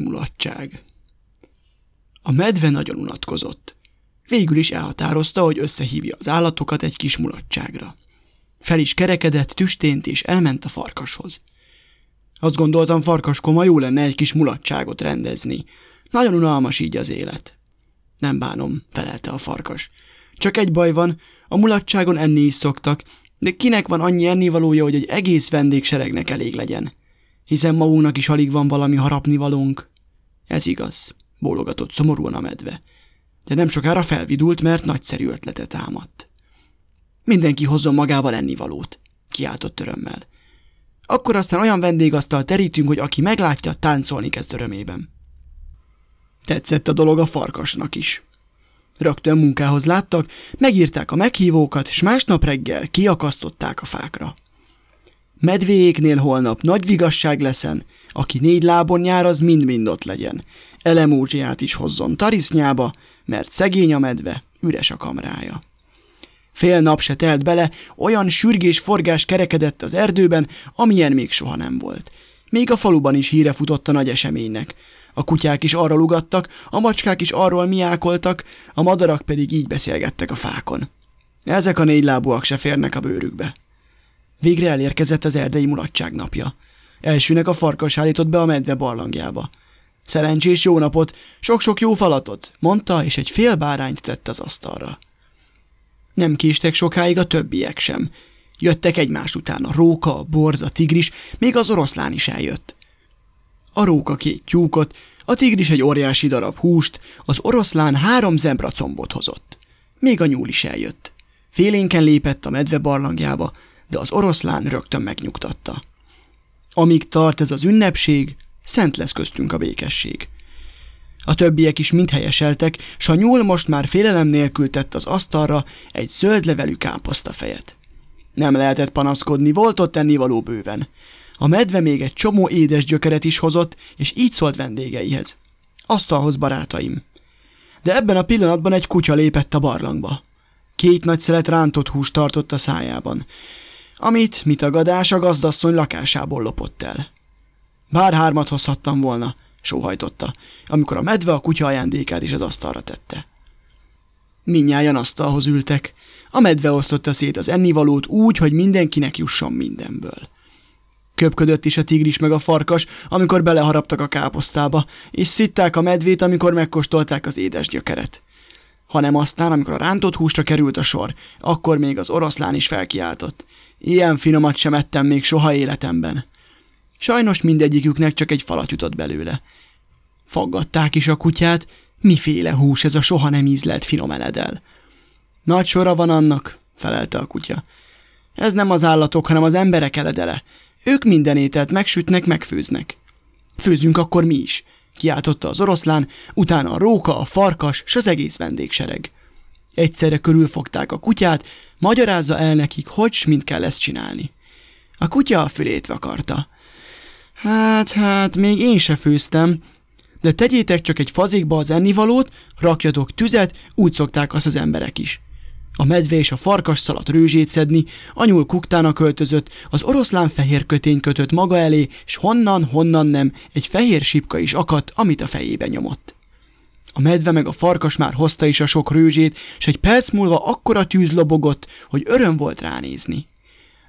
mulatság. A medve nagyon unatkozott. Végül is elhatározta, hogy összehívja az állatokat egy kis mulatságra. Fel is kerekedett, tüstént és elment a farkashoz. Azt gondoltam, farkaskoma jó lenne egy kis mulatságot rendezni. Nagyon unalmas így az élet. Nem bánom, felelte a farkas. Csak egy baj van, a mulatságon enni is szoktak, de kinek van annyi ennivalója, hogy egy egész vendégseregnek elég legyen? Hiszen magunknak is alig van valami harapnivalónk. Ez igaz, bólogatott szomorúan a medve. De nem sokára felvidult, mert nagyszerű ötletet támadt. Mindenki hozzon magával ennivalót, kiáltott örömmel. Akkor aztán olyan vendégasztal terítünk, hogy aki meglátja, táncolni kezd örömében. Tetszett a dolog a farkasnak is. Rögtön munkához láttak, megírták a meghívókat, és másnap reggel kiakasztották a fákra. Medvéjéknél holnap nagy vigasság leszen, aki négy lábon jár, az mind-mind ott legyen. Elemózsiát is hozzon tarisznyába, mert szegény a medve, üres a kamrája. Fél nap se telt bele, olyan sürgés forgás kerekedett az erdőben, amilyen még soha nem volt. Még a faluban is híre futott a nagy eseménynek. A kutyák is arról ugattak, a macskák is arról miákoltak, a madarak pedig így beszélgettek a fákon. Ezek a négy lábúak se férnek a bőrükbe. Végre elérkezett az erdei mulatság napja. Elsőnek a farkas állított be a medve barlangjába. Szerencsés jó napot, sok-sok jó falatot, mondta, és egy fél bárányt tett az asztalra. Nem késtek sokáig a többiek sem. Jöttek egymás után a róka, a borz, a tigris, még az oroszlán is eljött. A róka két tyúkot, a tigris egy óriási darab húst, az oroszlán három zebra combot hozott. Még a nyúl is eljött. Félénken lépett a medve barlangjába, de az oroszlán rögtön megnyugtatta. Amíg tart ez az ünnepség, szent lesz köztünk a békesség. A többiek is mind helyeseltek, s a nyúl most már félelem nélkül tett az asztalra egy zöld levelű káposztafejet. Nem lehetett panaszkodni, volt ott ennivaló bőven. A medve még egy csomó édes gyökeret is hozott, és így szólt vendégeihez. Asztalhoz, barátaim! De ebben a pillanatban egy kutya lépett a barlangba. Két nagy szelet rántott húst tartott a szájában, amit, mit a gazdasszony lakásából lopott el. Bár hármat hozhattam volna, sóhajtotta, amikor a medve a kutya ajándékát is az asztalra tette. Minnyáján asztalhoz ültek. A medve osztotta szét az ennivalót úgy, hogy mindenkinek jusson mindenből. Köpködött is a tigris meg a farkas, amikor beleharaptak a káposztába, és szitták a medvét, amikor megkóstolták az édes gyökeret. Hanem aztán, amikor a rántott húsra került a sor, akkor még az oroszlán is felkiáltott. Ilyen finomat sem ettem még soha életemben. Sajnos mindegyiküknek csak egy falat jutott belőle. Faggatták is a kutyát, miféle hús ez a soha nem ízlelt finom eledel. Nagy sora van annak, felelte a kutya. Ez nem az állatok, hanem az emberek eledele. Ők minden ételt megsütnek, megfőznek. Főzünk akkor mi is, kiáltotta az oroszlán, utána a róka, a farkas, s az egész vendégsereg. Egyszerre körülfogták a kutyát, magyarázza el nekik, hogy mind kell ezt csinálni. A kutya a fülét vakarta. Hát, hát, még én se főztem, de tegyétek csak egy fazékba az ennivalót, rakjatok tüzet, úgy szokták azt az emberek is. A medve és a farkas szaladt rőzsét szedni, a nyúl kuktának költözött, az oroszlán fehér kötény kötött maga elé, és honnan, honnan nem, egy fehér sipka is akadt, amit a fejébe nyomott. A medve meg a farkas már hozta is a sok rőzsét, és egy perc múlva akkora tűz lobogott, hogy öröm volt ránézni.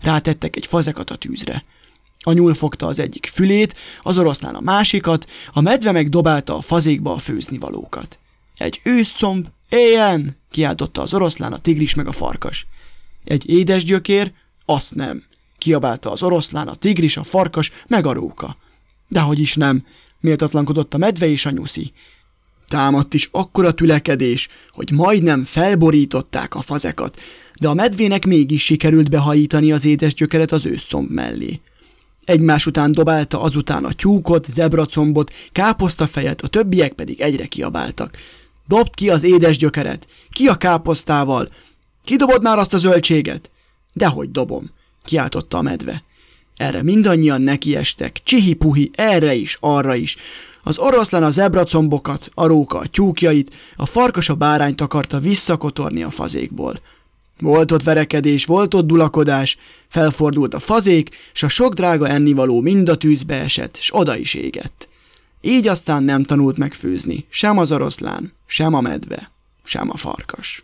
Rátettek egy fazekat a tűzre. A nyúl fogta az egyik fülét, az oroszlán a másikat, a medve meg dobálta a fazékba a főznivalókat. Egy őszcomb, éljen! kiáltotta az oroszlán, a tigris meg a farkas. Egy édes gyökér, azt nem, kiabálta az oroszlán, a tigris, a farkas, meg a róka. Dehogy is nem, méltatlankodott a medve és a nyuszi. Támadt is akkora tülekedés, hogy majdnem felborították a fazekat, de a medvének mégis sikerült behajítani az édes gyökeret az őszcomb mellé. Egymás után dobálta azután a tyúkot, zebracombot, káposztafejet, a többiek pedig egyre kiabáltak. Dobd ki az édes gyökeret! Ki a káposztával? Kidobod már azt a zöldséget? Dehogy dobom, kiáltotta a medve. Erre mindannyian nekiestek, csihi-puhi, erre is, arra is. Az oroszlán a zebracombokat, a róka a tyúkjait, a farkas a bárányt akarta visszakotorni a fazékból. Volt ott verekedés, volt ott dulakodás, felfordult a fazék, s a sok drága ennivaló mind a tűzbe esett, s oda is égett. Így aztán nem tanult megfőzni sem az oroszlán, sem a medve, sem a farkas.